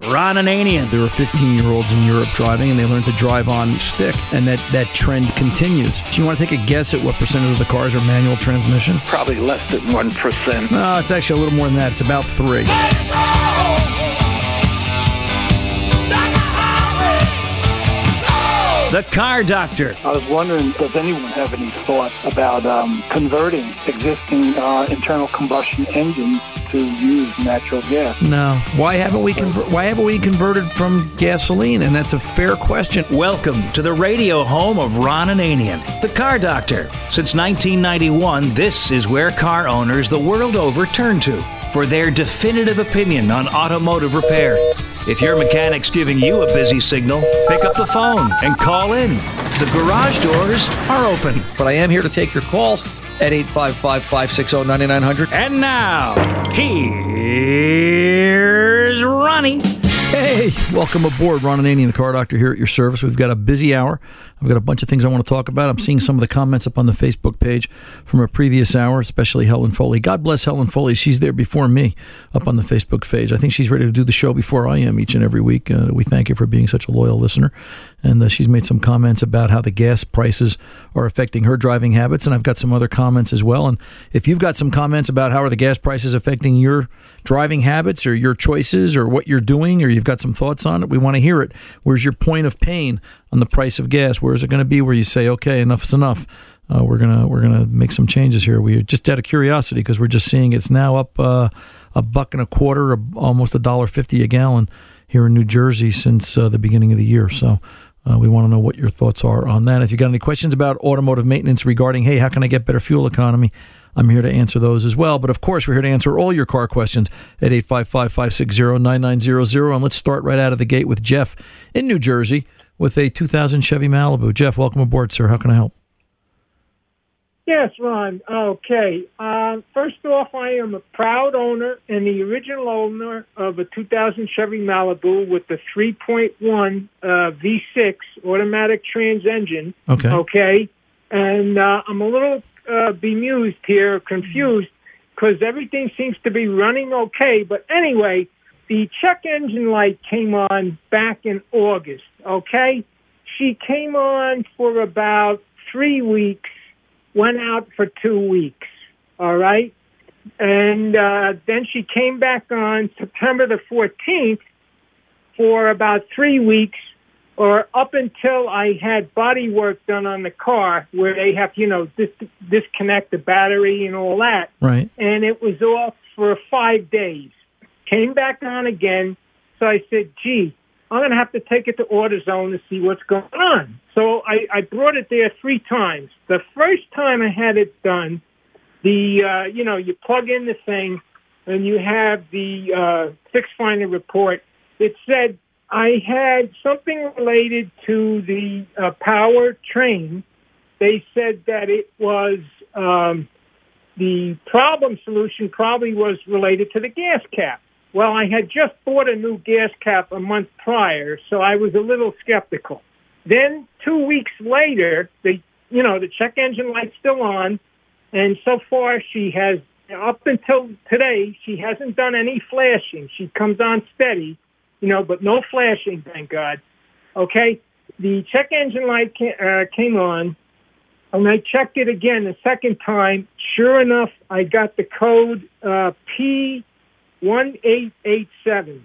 Ron Ananian. There were 15 year olds in Europe driving, and they learned to drive on stick, and that, that trend continues. Do you want to take a guess at what percentage of the cars are manual transmission? Probably less than 1%. No, it's actually a little more than that. It's about three. The Car Doctor. I was wondering, does anyone have any thought about um, converting existing uh, internal combustion engines to use natural gas? No. Why haven't we conver- Why haven't we converted from gasoline? And that's a fair question. Welcome to the radio home of Ron Ananian, the Car Doctor. Since 1991, this is where car owners the world over turn to for their definitive opinion on automotive repair. If your mechanic's giving you a busy signal, pick up the phone and call in. The garage doors are open. But I am here to take your calls at 855 560 9900. And now, here's Ronnie. Hey, welcome aboard. Ron Ananian, the car doctor here at your service. We've got a busy hour. I've got a bunch of things I want to talk about. I'm seeing some of the comments up on the Facebook page from a previous hour, especially Helen Foley. God bless Helen Foley. She's there before me up on the Facebook page. I think she's ready to do the show before I am each and every week. Uh, we thank you for being such a loyal listener. And uh, she's made some comments about how the gas prices are affecting her driving habits. And I've got some other comments as well. And if you've got some comments about how are the gas prices affecting your driving habits or your choices or what you're doing or you've got some thoughts on it, we want to hear it. Where's your point of pain on the price of gas? Where is it going to be where you say, okay, enough is enough? Uh, we're gonna we're gonna make some changes here. We just out of curiosity because we're just seeing it's now up uh, a buck and a quarter, almost a dollar fifty a gallon here in New Jersey since uh, the beginning of the year. So. Uh, we want to know what your thoughts are on that. If you got any questions about automotive maintenance regarding, hey, how can I get better fuel economy? I'm here to answer those as well. But of course, we're here to answer all your car questions at 855 560 9900. And let's start right out of the gate with Jeff in New Jersey with a 2000 Chevy Malibu. Jeff, welcome aboard, sir. How can I help? Yes, Ron. Okay. Uh, first off, I am a proud owner and the original owner of a 2000 Chevy Malibu with the 3.1 uh, V6 automatic trans engine. Okay. Okay. And uh, I'm a little uh, bemused here, confused, because everything seems to be running okay. But anyway, the check engine light came on back in August. Okay, she came on for about three weeks, went out for two weeks. All right, and uh, then she came back on September the 14th for about three weeks or up until I had body work done on the car where they have, you know, dis- disconnect the battery and all that. Right. And it was off for five days. Came back on again. So I said, gee, I'm going to have to take it to AutoZone to see what's going on. So I, I brought it there three times. The first time I had it done, the, uh, you know, you plug in the thing and you have the uh, fix finder report. It said I had something related to the uh, power train. They said that it was um, the problem solution probably was related to the gas cap. Well, I had just bought a new gas cap a month prior, so I was a little skeptical. Then two weeks later, the you know the check engine light's still on, and so far she has up until today she hasn't done any flashing. She comes on steady you know, but no flashing, thank God. Okay, the check engine light came, uh, came on, and I checked it again the second time. Sure enough, I got the code uh, P1887,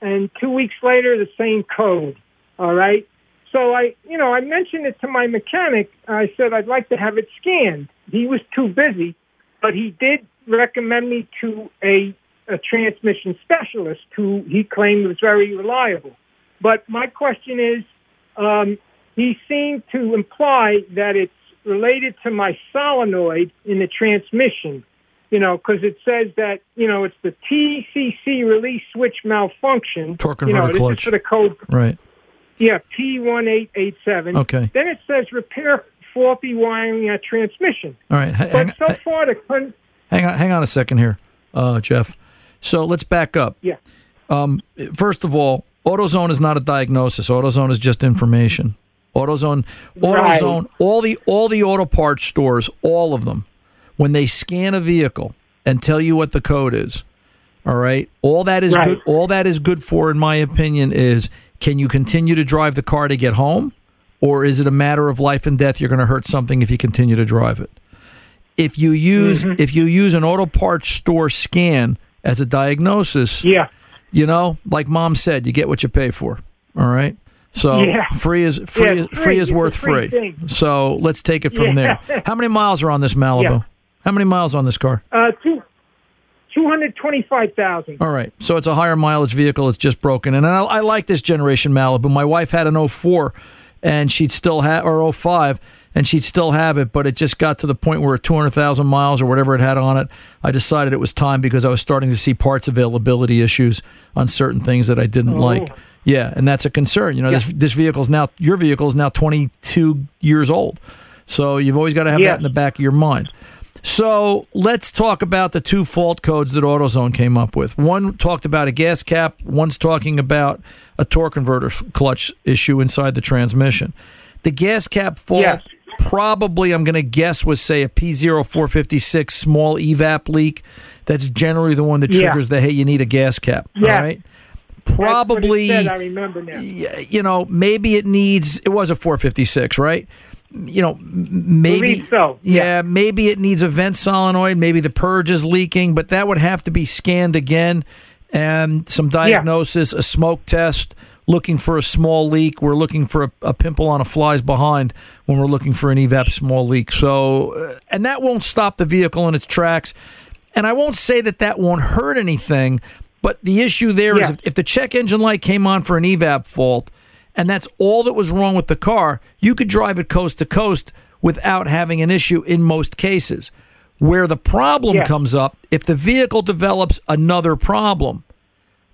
and two weeks later, the same code. All right. So I, you know, I mentioned it to my mechanic. I said I'd like to have it scanned. He was too busy, but he did recommend me to a a transmission specialist who he claimed was very reliable. But my question is, um, he seemed to imply that it's related to my solenoid in the transmission, you know, because it says that, you know, it's the TCC release switch malfunction. Torque you know, converter this clutch. is for the code. Right. Yeah, P1887. Okay. Then it says repair faulty wiring at transmission. All right. But hang, so far, the con- hang on. Hang on a second here, uh, Jeff. So let's back up. yeah, Um, first of all, AutoZone is not a diagnosis. AutoZone is just information. AutoZone, Right. AutoZone, all the all the auto parts stores, all of them, when they scan a vehicle and tell you what the code is, all right, all that is Right. good. All that is good for, in my opinion, is can you continue to drive the car to get home, or is it a matter of life and death? You're going to hurt something if you continue to drive it. If you use Mm-hmm. if you use an auto parts store scan as a diagnosis, yeah, you know, like mom said, you get what you pay for. All right. So Yeah. free is free Yeah, is free free. is worth free free. So let's take it from Yeah. there. How many miles are on this Malibu? Yeah. How many miles on this car? uh, two, two hundred twenty-five thousand. All right. So it's a higher mileage vehicle. It's just broken. And I, I like this generation Malibu. My wife had an 04 and she'd still have, or 05, and she'd still have it, but it just got to the point where 200,000 miles or whatever it had on it, I decided it was time because I was starting to see parts availability issues on certain things that I didn't like. Yeah. And that's a concern. You know, this, this vehicle is now, your vehicle is now 22 years old. So you've always got to have that in the back of your mind. So let's talk about the two fault codes that AutoZone came up with. One talked about a gas cap, one's talking about a torque converter clutch issue inside the transmission. The gas cap fault Yes. probably, I'm going to guess, was say a P0456 small evap leak. That's generally the one that Yeah. triggers the hey, you need a gas cap. Yeah. All right. Probably That's what it said, I remember now. you know, maybe it needs. It was a 456, right? You know, maybe so, Yeah, yeah. maybe it needs a vent solenoid. Maybe the purge is leaking, but that would have to be scanned again and some diagnosis, a smoke test. Looking for a small leak. We're looking for a, a pimple on a fly's behind when we're looking for an evap small leak. So, uh, and that won't stop the vehicle in its tracks. And I won't say that that won't hurt anything, but the issue there is Yeah. if, if the check engine light came on for an evap fault, and that's all that was wrong with the car, you could drive it coast to coast without having an issue in most cases. Where the problem Yeah. comes up, if the vehicle develops another problem,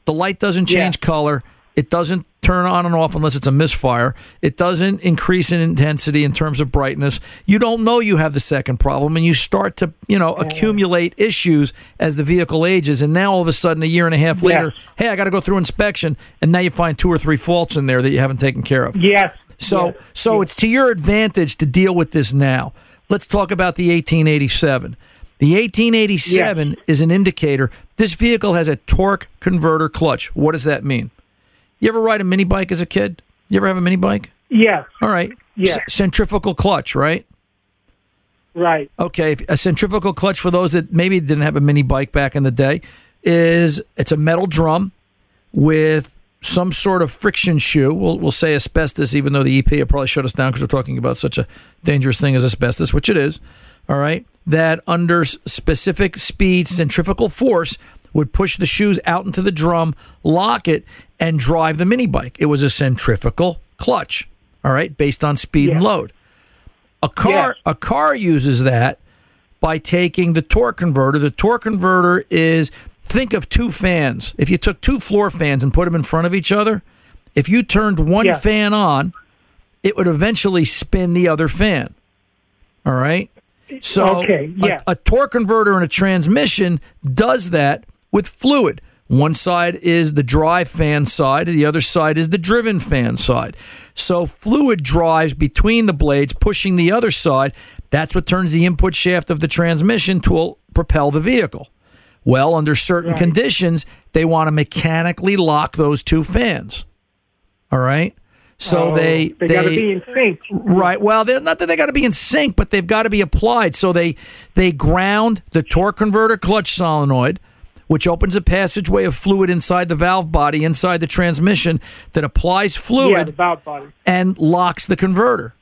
the light doesn't Yeah. change color. It doesn't turn on and off unless it's a misfire. It doesn't increase in intensity in terms of brightness. You don't know you have the second problem, and you start to, you know, accumulate issues as the vehicle ages. And now all of a sudden, a year and a half Yes. later, hey, I got to go through inspection, and now you find two or three faults in there that you haven't taken care of. Yes. So yes, so yes. it's to your advantage to deal with this now. let's talk about the 1887. The 1887 is an indicator. This vehicle has a torque converter clutch. What does that mean? You ever ride a mini bike as a kid? You ever have a mini bike? Yes. All right. Yes. C- centrifugal clutch, right? Right. Okay, a centrifugal clutch for those that maybe didn't have a mini bike back in the day is it's a metal drum with some sort of friction shoe. We'll, we'll say asbestos, even though the EPA probably shut us down because we're talking about such a dangerous thing as asbestos, which it is. All right, that under specific speed, centrifugal force would push the shoes out into the drum, lock it, and drive the mini bike. It was a centrifugal clutch. All right, based on speed and load. A car a car uses that by taking the torque converter. The torque converter is think of two fans. If you took two floor fans and put them in front of each other, if you turned one Yeah. fan on, it would eventually spin the other fan. All right? So Okay, a- yeah. a, torque converter in a transmission does that with fluid. One side is the drive fan side, the other side is the driven fan side. So fluid drives between the blades, pushing the other side. That's what turns the input shaft of the transmission to propel the vehicle. Well, under certain Right. conditions, they want to mechanically lock those two fans. All right? So Oh, they they, got to be in sync. Right. Well, they're not that they got to be in sync, but they've got to be applied. So they they ground the torque converter clutch solenoid, which opens a passageway of fluid inside the valve body, inside the transmission, that applies fluid the valve body. and locks the converter.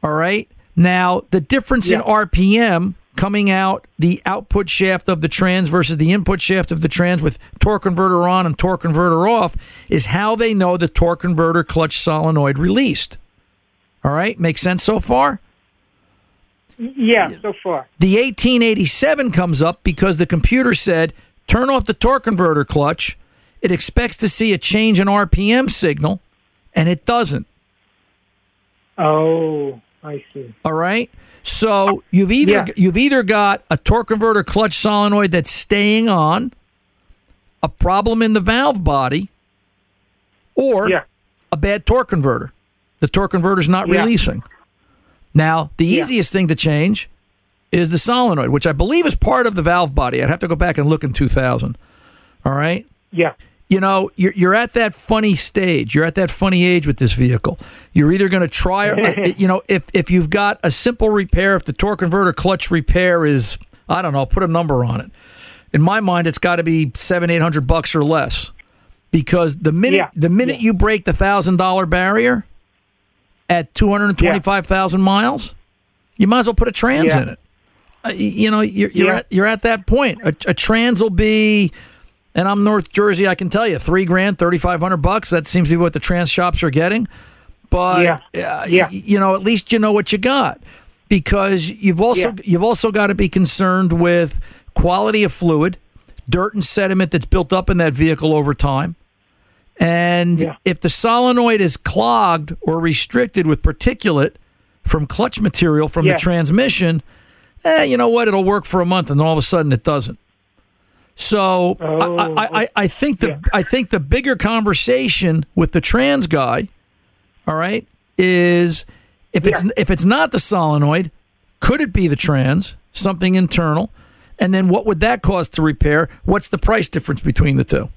All right. Now, the difference in RPM coming out the output shaft of the trans versus the input shaft of the trans with torque converter on and torque converter off is how they know the torque converter clutch solenoid released. All right. Makes sense so far? Yeah, so far. The 1887 comes up because the computer said, turn off the torque converter clutch. It expects to see a change in RPM signal, and it doesn't. Oh, I see. All right. So you've either Yeah. you've either got a torque converter clutch solenoid that's staying on, a problem in the valve body, or Yeah. a bad torque converter. The torque converter's not Yeah. releasing. Now, the easiest thing to change is the solenoid, which I believe is part of the valve body. I'd have to go back and look in 2000. All right Yeah. you know, you're, you're at that funny stage. You're at that funny age with this vehicle. You're either going to try, you know, if, if you've got a simple repair, if the torque converter clutch repair is, I don't know, put a number on it. In my mind, it's got to be seven, eight hundred bucks or less, because the minute Yeah. the minute Yeah. you break the thousand dollar barrier at two hundred and twenty five thousand miles, you might as well put a trans Yeah. in it. Uh, you know, you're you're, Yeah. at, you're at that point. A, a trans will be and I'm North Jersey. I can tell you, three grand, thirty five hundred bucks. That seems to be what the trans shops are getting. But Yeah. uh, Yeah. y- you know, at least you know what you got because you've also Yeah. you've also got to be concerned with quality of fluid, dirt and sediment that's built up in that vehicle over time. And Yeah. if the solenoid is clogged or restricted with particulate from clutch material from Yeah. the transmission, eh, you know what? It'll work for a month, and then all of a sudden it doesn't. So I, I, I, I think the Oh, Yeah. I think the bigger conversation with the trans guy, all right, is if it's Yeah. if it's not the solenoid, could it be the trans, something internal, and then what would that cost to repair? What's the price difference between the two?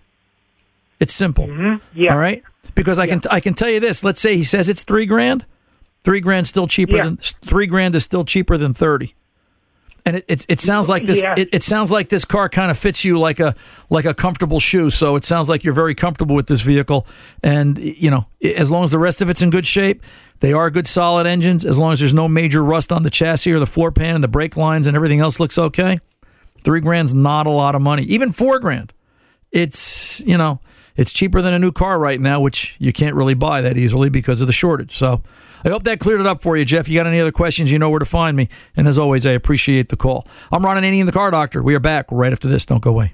It's simple. Mm-hmm. Yeah. All right, because I can I can tell you this. Let's say he says it's three grand. Three grand still cheaper Yeah. than three grand is still cheaper than thirty. And it, it, it sounds like this. Yeah. It, it sounds like this car kind of fits you like a like a comfortable shoe. So it sounds like you're very comfortable with this vehicle. And you know, as long as the rest of it's in good shape, they are good solid engines. As long as there's no major rust on the chassis or the floor pan and the brake lines and everything else looks okay, three grand's not a lot of money. Even four grand, it's you know it's cheaper than a new car right now, which you can't really buy that easily because of the shortage. So I hope that cleared it up for you, Jeff. You got any other questions, you know where to find me. And as always, I appreciate the call. I'm Ron Ananian, the Car Doctor. We are back right after this. Don't go away.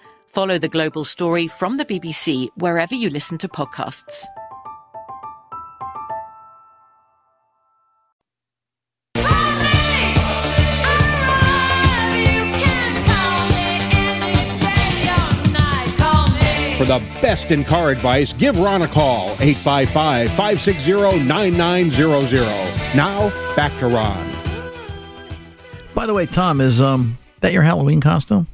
Follow the global story from the BBC wherever you listen to podcasts. For the best in car advice, give Ron a call, 855 560 9900. Now, back to Ron. By the way, Tom, is um that your Halloween costume?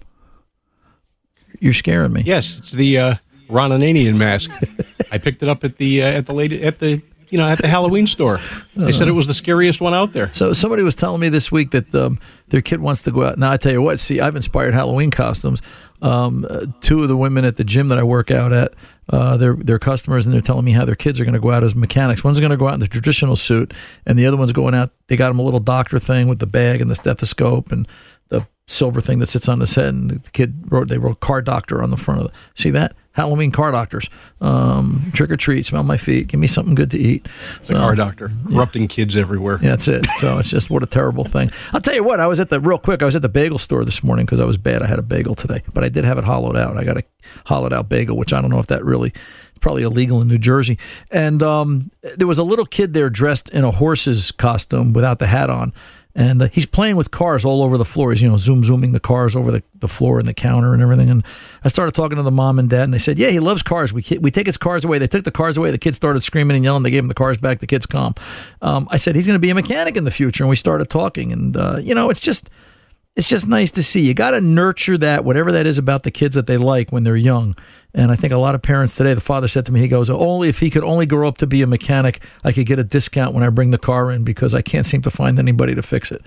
You're scaring me. Yes, it's the uh, Ron Ananian mask. I picked it up at the uh, at the late at the you know at the Halloween store. They said it was the scariest one out there. So somebody was telling me this week that um, their kid wants to go out. Now I tell you what, see, I've inspired Halloween costumes. Um, uh, two of the women at the gym that I work out at, uh, they're they're customers, and they're telling me how their kids are going to go out as mechanics. One's going to go out in the traditional suit, and the other one's going out. They got him a little doctor thing with the bag and the stethoscope and the silver thing that sits on his head. And the kid wrote they wrote car doctor on the front of it. See that? Halloween car doctors. Um, trick or treat, smell my feet, give me something good to eat. It's a car doctor, corrupting kids everywhere. Yeah, that's it. So it's just what a terrible thing. I'll tell you what. I was at the real quick. I was at the bagel store this morning because I was bad. I had a bagel today, but I did have it hollowed out. I got a hollowed out bagel, which I don't know if that really it's probably illegal in New Jersey. And um, there was a little kid there dressed in a horse's costume without the hat on. And uh, he's playing with cars all over the floor. He's, you know, zoom zooming the cars over the, the floor and the counter and everything. And I started talking to the mom and dad, and they said, "Yeah, he loves cars. We we take his cars away. They took the cars away. The kids started screaming and yelling. They gave him the cars back. The kids calm." Um, I said, "He's going to be a mechanic in the future," and we started talking. And uh, you know, it's just it's just nice to see. You got to nurture that, whatever that is about the kids that they like when they're young. And I think a lot of parents today, the father said to me, he goes, only if he could only grow up to be a mechanic, I could get a discount when I bring the car in because I can't seem to find anybody to fix it.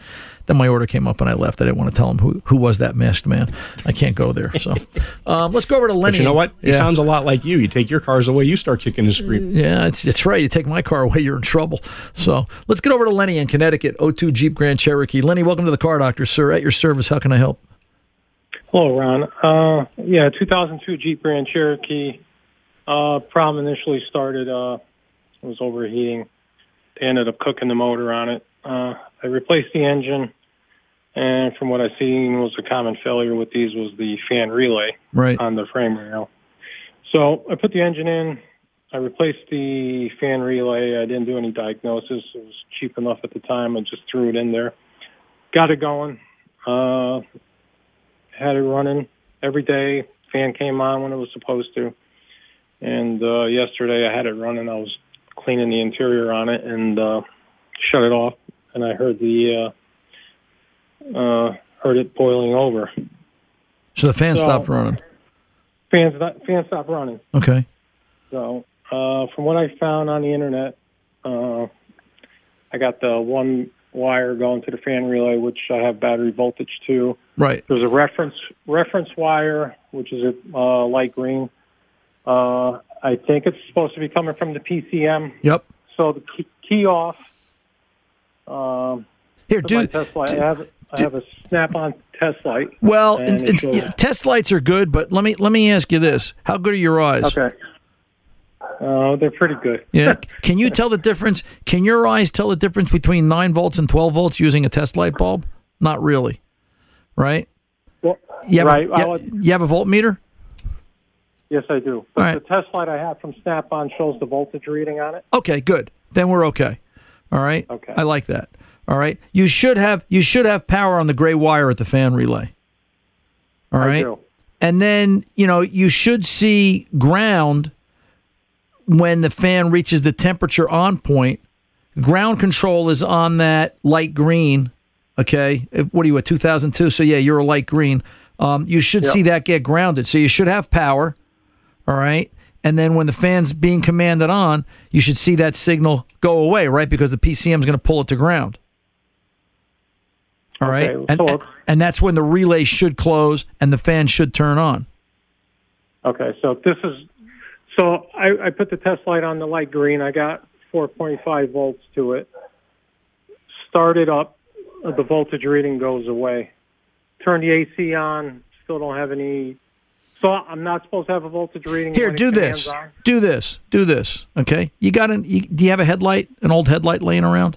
Then my order came up and I left. I didn't want to tell him who, who was that masked man. I can't go there. So um, let's go over to Lenny. But you know what? He Yeah. sounds a lot like you. You take your cars away, you start kicking and screaming. Yeah, it's, it's right. You take my car away, you're in trouble. So let's get over to Lenny in Connecticut, 02 Jeep Grand Cherokee. Lenny, welcome to the Car Doctor, sir. At your service, how can I help? Hello, Ron. Uh, yeah, 2002 Jeep Grand Cherokee. Uh, problem initially started, uh, it was overheating. They ended up cooking the motor on it. Uh, I replaced the engine, and from what I've seen was a common failure with these was the fan relay Right. on the frame rail. So I put the engine in. I replaced the fan relay. I didn't do any diagnosis. It was cheap enough at the time. I just threw it in there. Got it going. Uh, had it running every day. Fan came on when it was supposed to. And uh, yesterday I had it running. I was cleaning the interior on it and uh, shut it off. And I heard the uh, uh, heard it boiling over. So the fan So- stopped running. Fans fan stopped running. Okay. So, uh, from what I found on the internet, uh, I got the one wire going to the fan relay, which I have battery voltage to. Right. There's a reference reference wire, which is a uh, light green. Uh, I think it's supposed to be coming from the PCM. Yep. So the key, key off. Um, Here, put my do- test light. I have I have a snap-on test light. Well, it's, it's, shows- test lights are good, but let me let me ask you this: How good are your eyes? okay. Uh, they're pretty good. Yeah. Can you tell the difference? Can your eyes tell the difference between nine volts and twelve volts using a test light bulb? Not really, right? Well, You have right. A, you, would- you have a voltmeter? Yes, I do. But right. the test light I have from Snap-on shows the voltage reading on it. Okay, good. Then we're okay. All right. Okay. I like that. All right. You should have you should have power on the gray wire at the fan relay. All right. I do. And then, you know, you should see ground when the fan reaches the temperature on point. Ground control is on that light green. Okay. What are you at 2002? So yeah, you're a light green. Um, you should Yep. see that get grounded. So you should have power. All right. And then when the fan's being commanded on, you should see that signal go away, right? Because the PCM is going to pull it to ground. All right. Okay, And, and, and that's when the relay should close and the fan should turn on. Okay, so this is so I, I put the test light on the light green. I got 4.5 volts to it. Started up, uh, the voltage reading goes away. Turn the AC on. Still don't have any. So I'm not supposed to have a voltage reading. Here, do this. Do this. Do this. Okay. You got an? You, do you have a headlight? An old headlight laying around?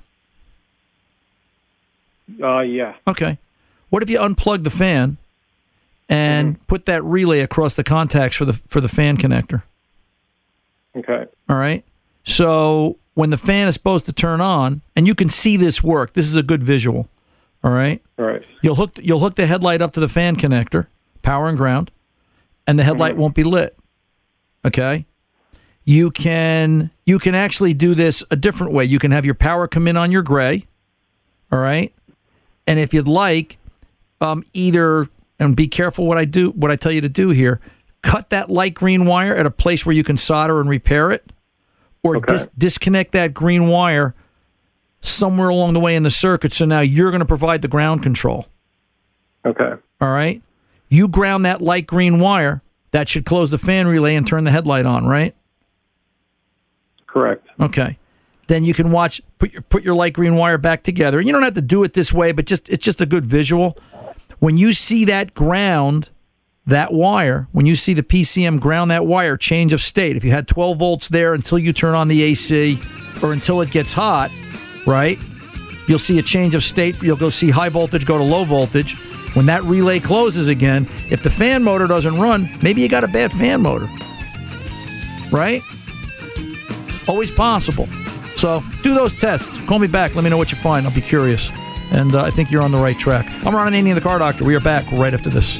Uh, yeah. Okay. What if you unplug the fan and Mm-hmm. put that relay across the contacts for the for the fan connector? Okay. All right. So when the fan is supposed to turn on, and you can see this work, this is a good visual. All right. All right. You'll hook you'll hook the headlight up to the fan connector, power and ground, and the headlight won't be lit. Okay? You can you can actually do this a different way. You can have your power come in on your gray. All right? And if you'd like, um, either and be careful what I do what I tell you to do here, cut that light green wire at a place where you can solder and repair it, or dis- disconnect that green wire somewhere along the way in the circuit. So now you're going to provide the ground control. Okay. All right. You ground that light green wire. That should close the fan relay and turn the headlight on, right? Correct. Okay. Then you can watch put your put your light green wire back together. You don't have to do it this way, but just it's just a good visual. When you see that ground that wire, when you see the PCM ground that wire, change of state. If you had 12 volts there until you turn on the AC or until it gets hot, right? You'll see a change of state. You'll go see high voltage go to low voltage. When that relay closes again, if the fan motor doesn't run, maybe you got a bad fan motor. Right? Always possible. So do those tests. Call me back. Let me know what you find. I'll be curious. And uh, I think you're on the right track. I'm Ron Ananian, the car doctor. We are back right after this.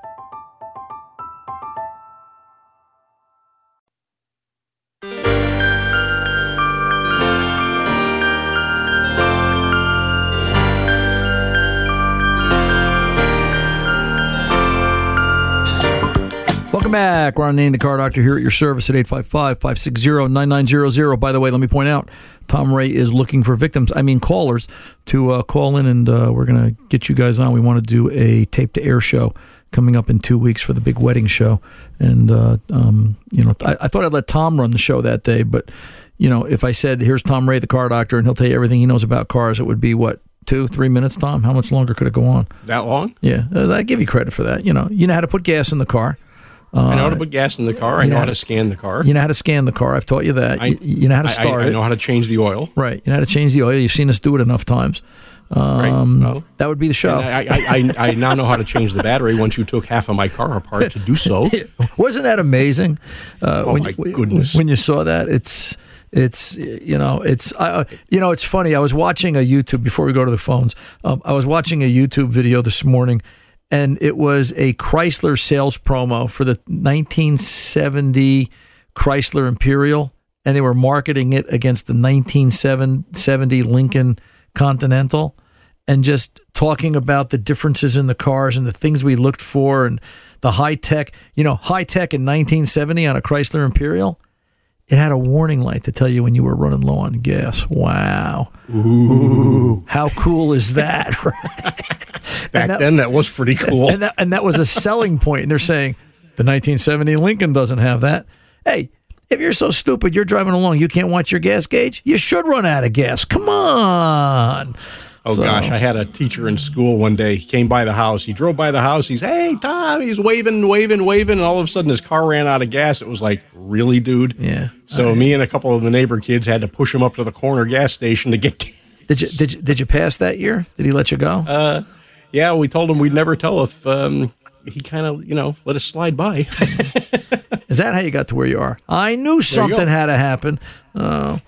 Welcome back. Ron Ananian, the car doctor here at your service at 855-560-9900. By the way, let me point out, Tom Ray is looking for victims, I mean callers, to uh, call in and uh, we're going to get you guys on. We want to do a tape to air show coming up in two weeks for the big wedding show. And, uh, um, you know, I, I thought I'd let Tom run the show that day, but, you know, if I said, here's Tom Ray, the car doctor, and he'll tell you everything he knows about cars, it would be what? Two, three minutes, Tom? How much longer could it go on? That long? Yeah, uh, I give you credit for that. You know, you know how to put gas in the car. I know how Uh, to put gas in the car. I you know know how how to scan the car. You know how to scan the car. I've taught you that. I- you, you know how to start I, I it. know how to change the oil. Right. You know how to change the oil. You've seen us do it enough times. Right. Um, Well, that would be the show. I, I, I, I now know how to change the battery once you took half of my car apart to do so. Wasn't that amazing? Uh, Oh, when, my you- goodness. When you saw that, it's it's you know it's I, uh, you know it's funny. I was watching a YouTube before we go to the phones. Um, I was watching a YouTube video this morning, and it was a Chrysler sales promo for the 1970 Chrysler Imperial, and they were marketing it against the 1970 Lincoln Continental and just talking about the differences in the cars and the things we looked for and the high tech, you know, high tech in 1970 on a Chrysler Imperial. It had a warning light to tell you when you were running low on gas. Wow. Ooh. How cool is that? Right? Back that- then, that was pretty cool. And that, and that was a selling point. And they're saying the 1970 Lincoln doesn't have that. Hey, if you're so stupid, you're driving along, you can't watch your gas gauge. You should run out of gas. Come on. Oh So- gosh, I had a teacher in school one day. He came by the house. He drove by the house. He's, "Hey, Tom." He's waving, waving, waving, and all of a sudden his car ran out of gas. It was like, "Really, dude?" Yeah. So me and a couple of the neighbor kids had to push him up to the corner gas station to get. Did you did you, did you pass that year? Did he let you go? Uh, yeah, we told him we'd never tell if um, he kind of, you know, let us slide by. Is that how you got to where you are? I knew something had to happen. Oh,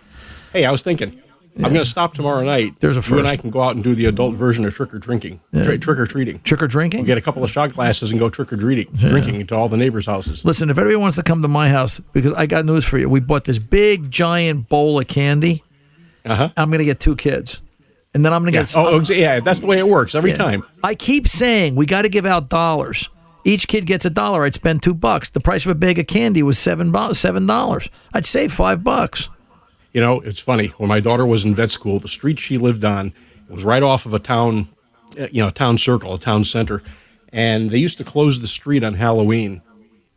hey, I was thinking. I'm going to stop tomorrow night. There's a You and. I can go out and do the adult version of trick or drinking, Yeah. trick or treating. trick or drinking. We'll get a couple of shot glasses and go trick or treating, drinking to all the neighbors' houses. Listen, if anybody wants to come to my house, because I got news for you. We bought this big giant bowl of candy. Uh-huh. I'm going to get two kids, and then I'm going to Yeah. get. Oh, yeah, that's the way it works every Yeah. time. I keep saying we got to give out dollars. Each kid gets a dollar. I'd spend two bucks. The price of a bag of candy was seven seven dollars. I'd save five bucks. You know, it's funny. When my daughter was in vet school, the street she lived on was right off of a town, uh, you know, a town circle, a town center, and they used to close the street on Halloween.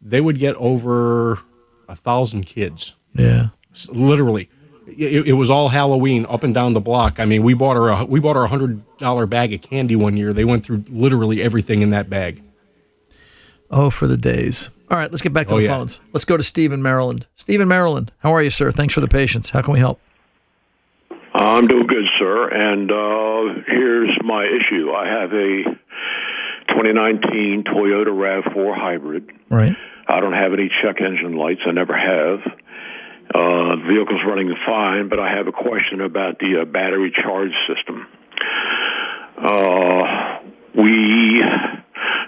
They would get over a thousand kids, Yeah. Literally. It, it was all Halloween up and down the block. I mean, we bought her a we bought her a hundred dollar bag of candy one year. They went through literally everything in that bag. Oh, for the days. All right, let's get back to Oh, the yeah. phones. Let's go to Steve in Maryland. Steve in Maryland, how are you, sir? Thanks for the patience. How can we help? I'm doing good, sir. And uh, here's my issue. I have a 2019 Toyota RAV4 hybrid. Right. I don't have any check engine lights. I never have. Uh, the vehicle's running fine, but I have a question about the uh, battery charge system. Uh, we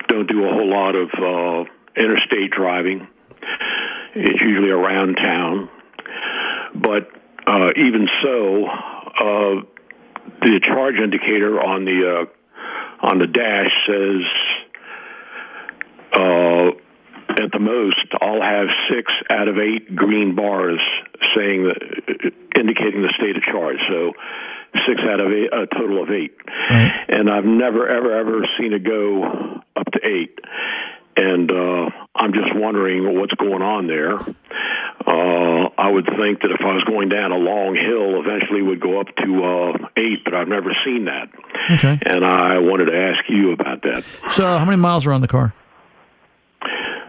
don't do a whole lot of uh, interstate driving. It's usually around town. But uh, even so, uh, the charge indicator on the uh, on the dash says uh, at the most I'll have six out of eight green bars saying that indicating the state of charge. So six out of eight, a total of eight. And I've never ever ever seen it go up to eight. And uh, I'm just wondering what's going on there. Uh, I would think that if I was going down a long hill, eventually would go up to uh, eight, but I've never seen that. Okay. And I wanted to ask you about that. So, how many miles are on the car?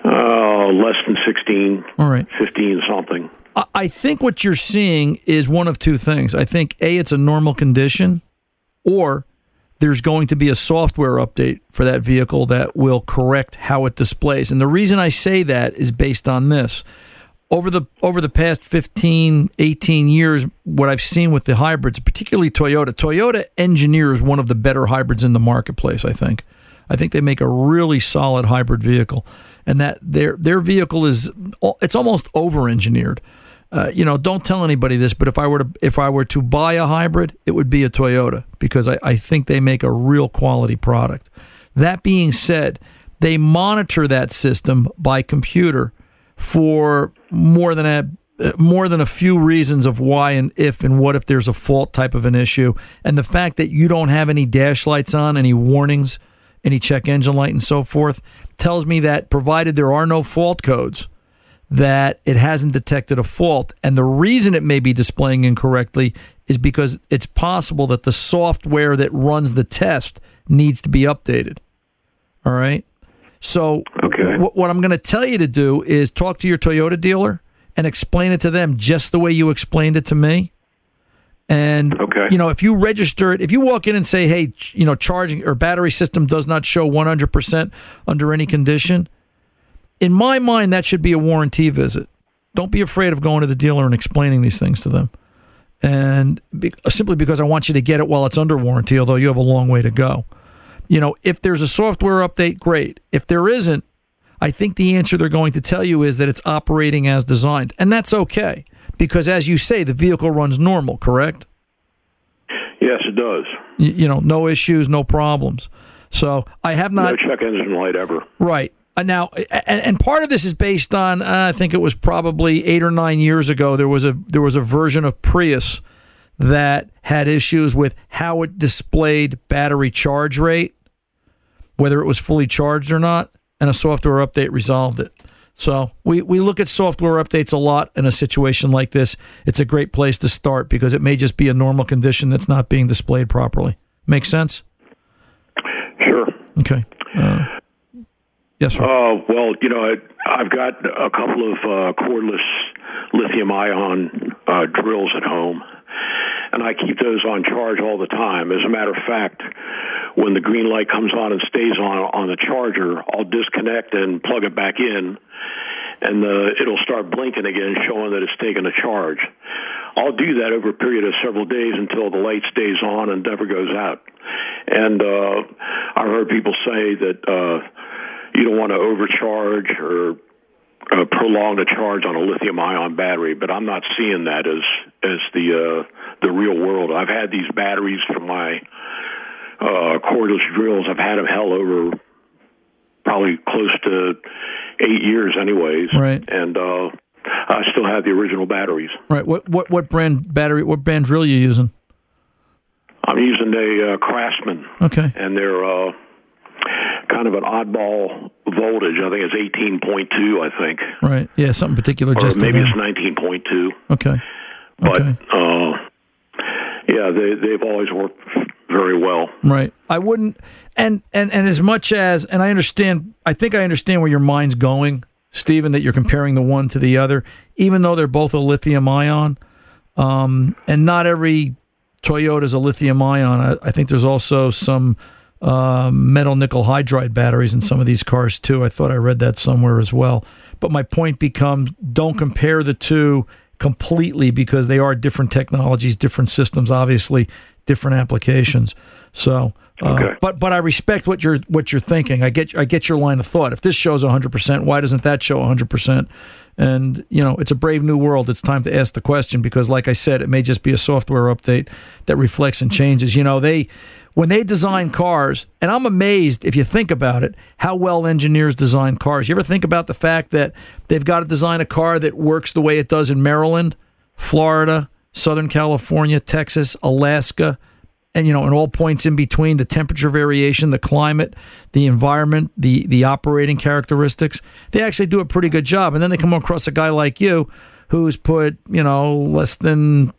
Uh, less than 16, All right. 15 something. I- think what you're seeing is one of two things. I think A, it's a normal condition, or there's going to be a software update for that vehicle that will correct how it displays. And the reason I say that is based on this. Over the over the past 15, 18 years, what I've seen with the hybrids, particularly Toyota, Toyota engineers one of the better hybrids in the marketplace, I think. I think they make a really solid hybrid vehicle, and that their their vehicle is it's almost over engineered. Uh, you know, don't tell anybody this, but if I were to if I were to buy a hybrid, it would be a Toyota because I, I think they make a real quality product. That being said, they monitor that system by computer for more than a more than a few reasons of why and if and what if there's a fault type of an issue and the fact that you don't have any dash lights on any warnings any check engine light and so forth tells me that provided there are no fault codes that it hasn't detected a fault. And the reason it may be displaying incorrectly is because it's possible that the software that runs the test needs to be updated. All right? So wh- what I'm going to tell you to do is talk to your Toyota dealer and explain it to them just the way you explained it to me. And you know, if you register it, if you walk in and say, "Hey, you know, charging or battery system does not show 100% under any condition," in my mind that should be a warranty visit. Don't be afraid of going to the dealer and explaining these things to them. And be, simply because I want you to get it while it's under warranty, although you have a long way to go you know, if there's a software update, great. If there isn't, I think the answer they're going to tell you is that it's operating as designed. And that's okay because, as you say, the vehicle runs normal, correct? Yes, it does. Y- You know, no issues, no problems. So I have No not. check engine light ever. Right. Uh, Now, and, and part of this is based on uh, I think it was probably eight or nine years ago. There was a there was a version of Prius that had issues with how it displayed battery charge rate, whether it was fully charged or not, and a software update resolved it. So we, we look at software updates a lot in a situation like this. It's a great place to start because it may just be a normal condition that's not being displayed properly. Make sense? Sure. Okay. Uh, yes, sir. Uh, well, you know, I, I've got a couple of uh, cordless lithium ion uh, drills at home, and I keep those on charge all the time. As a matter of fact, when the green light comes on and stays on on the charger, I'll disconnect and plug it back in, and the, it'll start blinking again, showing that it's taken a charge. I'll do that over a period of several days until the light stays on and never goes out. And uh, I've heard people say that uh, you don't want to overcharge or uh, prolong the charge on a lithium-ion battery, but I'm not seeing that as as the uh, the real world. I've had these batteries from my uh, cordless drills. I've had them hell over probably close to eight years, anyways. Right. And uh, I still have the original batteries. Right. What what what brand battery? What brand drill are you using? I'm using a uh, Craftsman. Okay. And they're uh, kind of an oddball voltage. I think it's 18.2. I think. Right. Yeah. Something particular. Or just maybe it's 19.2. Okay. But Okay. uh, yeah, they they've always worked very well. Right. I wouldn't and and and as much as and I understand I think I understand where your mind's going, Stephen, that you're comparing the one to the other, even though they're both a lithium ion. Um, and not every Toyota is a lithium ion. I, I think there's also some um, metal nickel hydride batteries in some of these cars too. I thought I read that somewhere as well. But my point becomes don't compare the two completely because they are different technologies, different systems, obviously different applications. So, uh, but but I respect what you're what you're thinking. I get I get your line of thought. If this shows 100, percent why doesn't that show 100 percent? And you know, it's a brave new world. It's time to ask the question because, like I said, it may just be a software update that reflects and changes. You know, they when they design cars, and I'm amazed if you think about it, how well engineers design cars. You ever think about the fact that they've got to design a car that works the way it does in Maryland, Florida, Southern California, Texas, Alaska, and you know, and all points in between, the temperature variation, the climate, the environment, the the operating characteristics. They actually do a pretty good job. And then they come across a guy like you who's put, you know, less than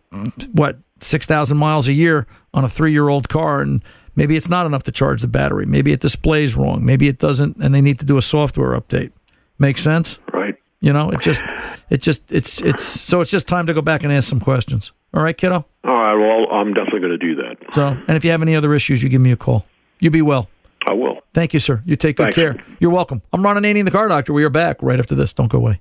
what, 6,000 miles a year on a 3-year-old car and maybe it's not enough to charge the battery. Maybe it displays wrong. Maybe it doesn't and they need to do a software update. Makes sense? Right. You know, it just it just it's it's so it's just time to go back and ask some questions. All right, kiddo? All right. Well, I'm definitely going to do that. So, and if you have any other issues, you give me a call. You be well. I will. Thank you, sir. You take good Thanks. care. You're welcome. I'm Ron Ananian, the car doctor. We are back right after this. Don't go away.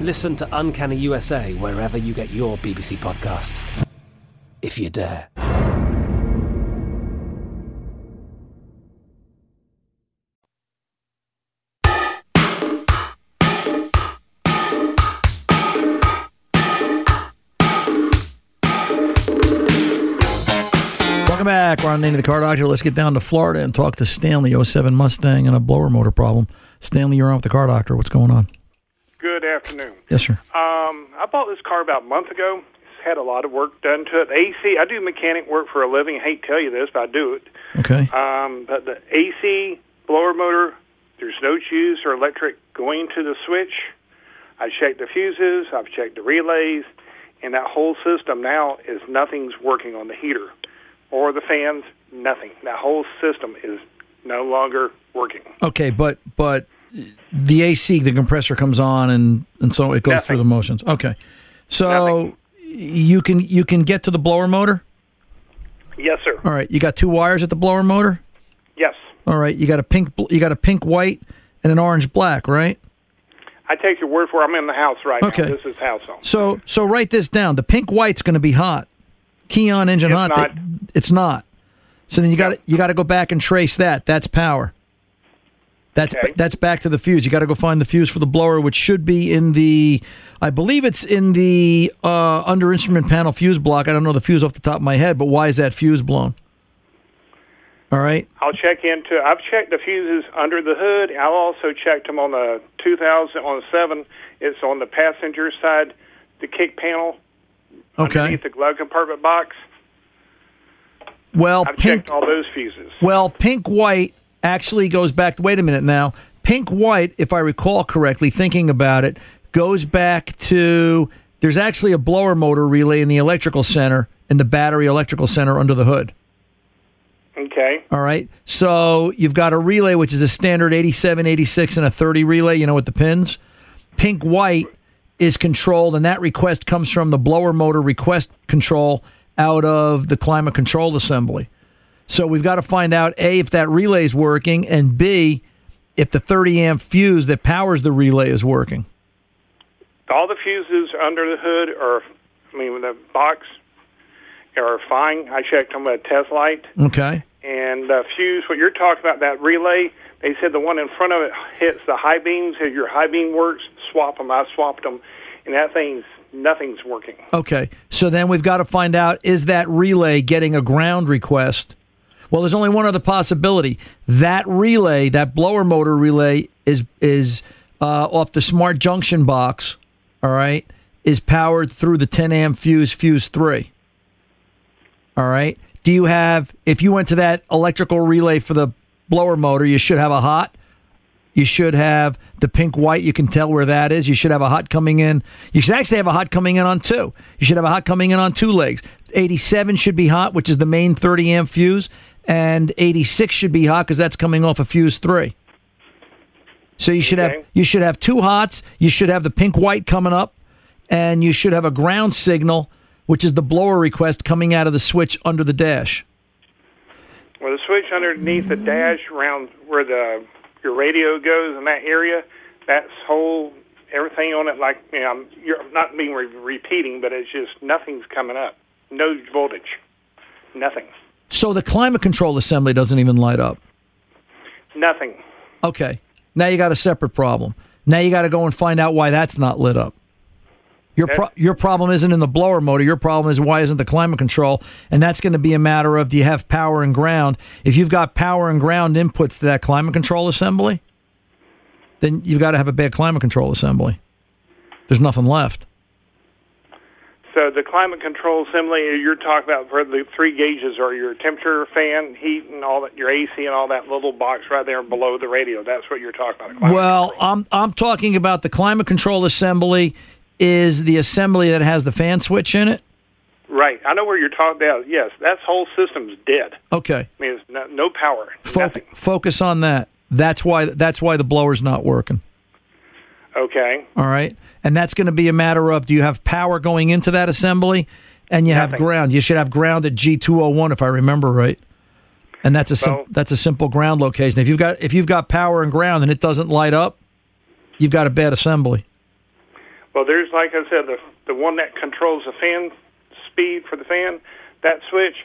Listen to Uncanny USA wherever you get your BBC podcasts, if you dare. Welcome back. We're Ron Ananian the Car Doctor. Let's get down to Florida and talk to Stanley, 07 Mustang, and a blower motor problem. Stanley, you're on with the Car Doctor. What's going on? Good afternoon. Yes, sir. Um, I bought this car about a month ago. It's had a lot of work done to it. The AC, I do mechanic work for a living. I hate to tell you this, but I do it. Okay. Um, but the AC blower motor, there's no fuse or electric going to the switch. I checked the fuses. I've checked the relays, and that whole system now is nothing's working on the heater or the fans. Nothing. That whole system is no longer working. Okay, but but the AC, the compressor comes on, and and so it goes through the motions. Okay, so you can you can get to the blower motor. Yes, sir. All right, you got two wires at the blower motor. Yes. All right, you got a pink you got a pink white and an orange black, right? I take your word for it. I'm in the house right Okay. now. This is house home. So so write this down. The pink white's going to be hot. Key on engine It's hot. not. It's not. So then you got to you got to go back and trace that. That's power. That's that's back to the fuse. You got to go find the fuse for the blower, which should be in the, I believe it's in the uh, under instrument panel fuse block. I don't know the fuse off the top of my head, but why is that fuse blown? All right. I'll check into. I've checked the fuses under the hood. I'll also checked them on the 2000 on the seven. It's on the passenger side, the kick panel Okay. underneath the glove compartment box. Well, I've pink. checked all those fuses. Well, pink white actually goes back. Wait a minute now. Pink white, if I recall correctly, thinking about it, goes back to. There's actually a blower motor relay in the electrical center, in the battery electrical center under the hood. Okay. All right. So you've got a relay, which is a standard 87, 86, and a 30 relay, you know, with the pins. Pink white is controlled, and that request comes from the blower motor request control out of the climate control assembly. So we've got to find out A, if that relay is working, and B, if the 30 amp fuse that powers the relay is working. All the fuses under the hood are, I mean, the box are fine. I checked them with a test light. Okay. And the fuse, what you're talking about, that relay, they said the one in front of it hits the high beams. If your high beam works, swap them. I swapped them, and that thing's nothing's working. Okay. So then we've got to find out is that relay getting a ground request? Well, there's only one other possibility. That relay, that blower motor relay, is is uh, off the smart junction box. All right, is powered through the 10 amp fuse, fuse three. All right. Do you have? If you went to that electrical relay for the blower motor, you should have a hot. You should have the pink white. You can tell where that is. You should have a hot coming in. You should actually have a hot coming in on two. You should have a hot coming in on two legs. 87 should be hot, which is the main 30 amp fuse, and 86 should be hot because that's coming off a fuse three. So you should have you should have two hots. You should have the pink white coming up, and you should have a ground signal, which is the blower request coming out of the switch under the dash. Well, the switch underneath the dash around where the your radio goes in that area, that's whole everything on it. Like you know, I'm, you're not being re- repeating, but it's just nothing's coming up. No voltage, nothing, So the climate control assembly doesn't even light up. nothing. Okay. Now you got a separate problem. Now you got to go and find out why that's not lit up. Your pro- your problem isn't in the blower motor. Your problem is why isn't the climate control? And that's going to be a matter of do you have power and ground? If you've got power and ground inputs to that climate control assembly, then you've got to have a bad climate control assembly. There's nothing left. So the climate control assembly you're talking about for the three gauges are your temperature, fan, heat, and all that, your AC, and all that little box right there below the radio. That's what you're talking about. Well, I'm I'm talking about the climate control assembly is the assembly that has the fan switch in it. Right. I know where you're talking about. Yes, that whole system's dead. Okay. I mean, it's no, no power. Foc- focus on that. That's why that's why the blower's not working. Okay. All right. And that's going to be a matter of do you have power going into that assembly and you have ground. You should have ground at G201 if I remember right. And that's a sim- Well- that's a simple ground location. If you've got if you've got power and ground and it doesn't light up, you've got a bad assembly. Well, there's like I said, the the one that controls the fan speed for the fan, that switch.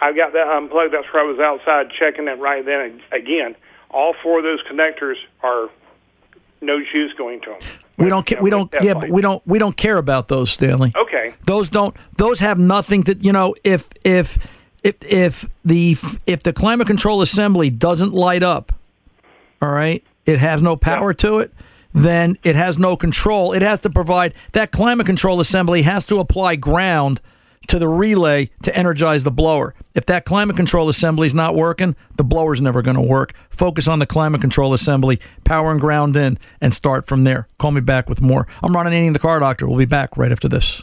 I've got that unplugged. That's where I was outside checking it right then. Again, all four of those connectors are no juice going to them. We don't ca- we don't yeah, but we don't we don't care about those, Stanley. Okay. Those don't those have nothing to you know if if if if the if the climate control assembly doesn't light up, all right, it has no power to it, then it has no control. It has to provide that climate control assembly has to apply ground to the relay to energize the blower. If that climate control assembly is not working, the blower's never going to work. Focus on the climate control assembly, power and ground in, and start from there. Call me back with more. I'm Ron Ananian, the car doctor. We'll be back right after this.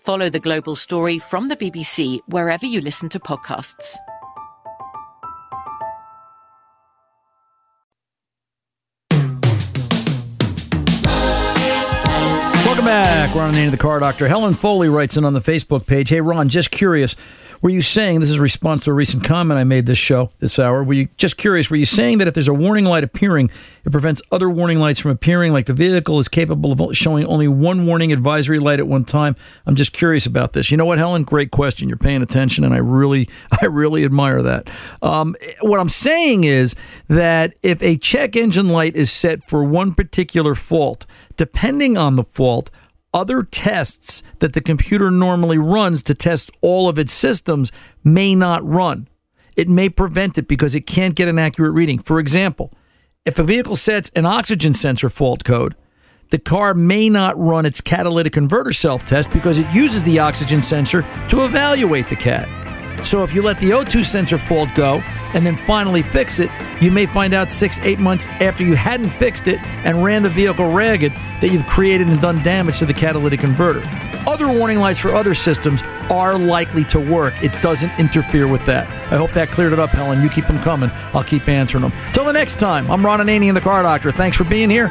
Follow the global story from the BBC wherever you listen to podcasts. Welcome back. Ron Ananian, the car doctor. Helen Foley writes in on the Facebook page Hey, Ron, just curious. Were you saying, this is a response to a recent comment I made this show, this hour, were you just curious, were you saying that if there's a warning light appearing, it prevents other warning lights from appearing, like the vehicle is capable of showing only one warning advisory light at one time? I'm just curious about this. You know what, Helen? Great question. You're paying attention, and I really, I really admire that. Um, what I'm saying is that if a check engine light is set for one particular fault, depending on the fault, other tests that the computer normally runs to test all of its systems may not run. It may prevent it because it can't get an accurate reading. For example, if a vehicle sets an oxygen sensor fault code, the car may not run its catalytic converter self test because it uses the oxygen sensor to evaluate the cat. So if you let the O2 sensor fault go and then finally fix it, you may find out six, eight months after you hadn't fixed it and ran the vehicle ragged that you've created and done damage to the catalytic converter. Other warning lights for other systems are likely to work. It doesn't interfere with that. I hope that cleared it up, Helen. You keep them coming. I'll keep answering them. Till the next time, I'm Ron Ananian, the car doctor. Thanks for being here.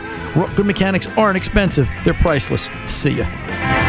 Good mechanics aren't expensive. They're priceless. See ya.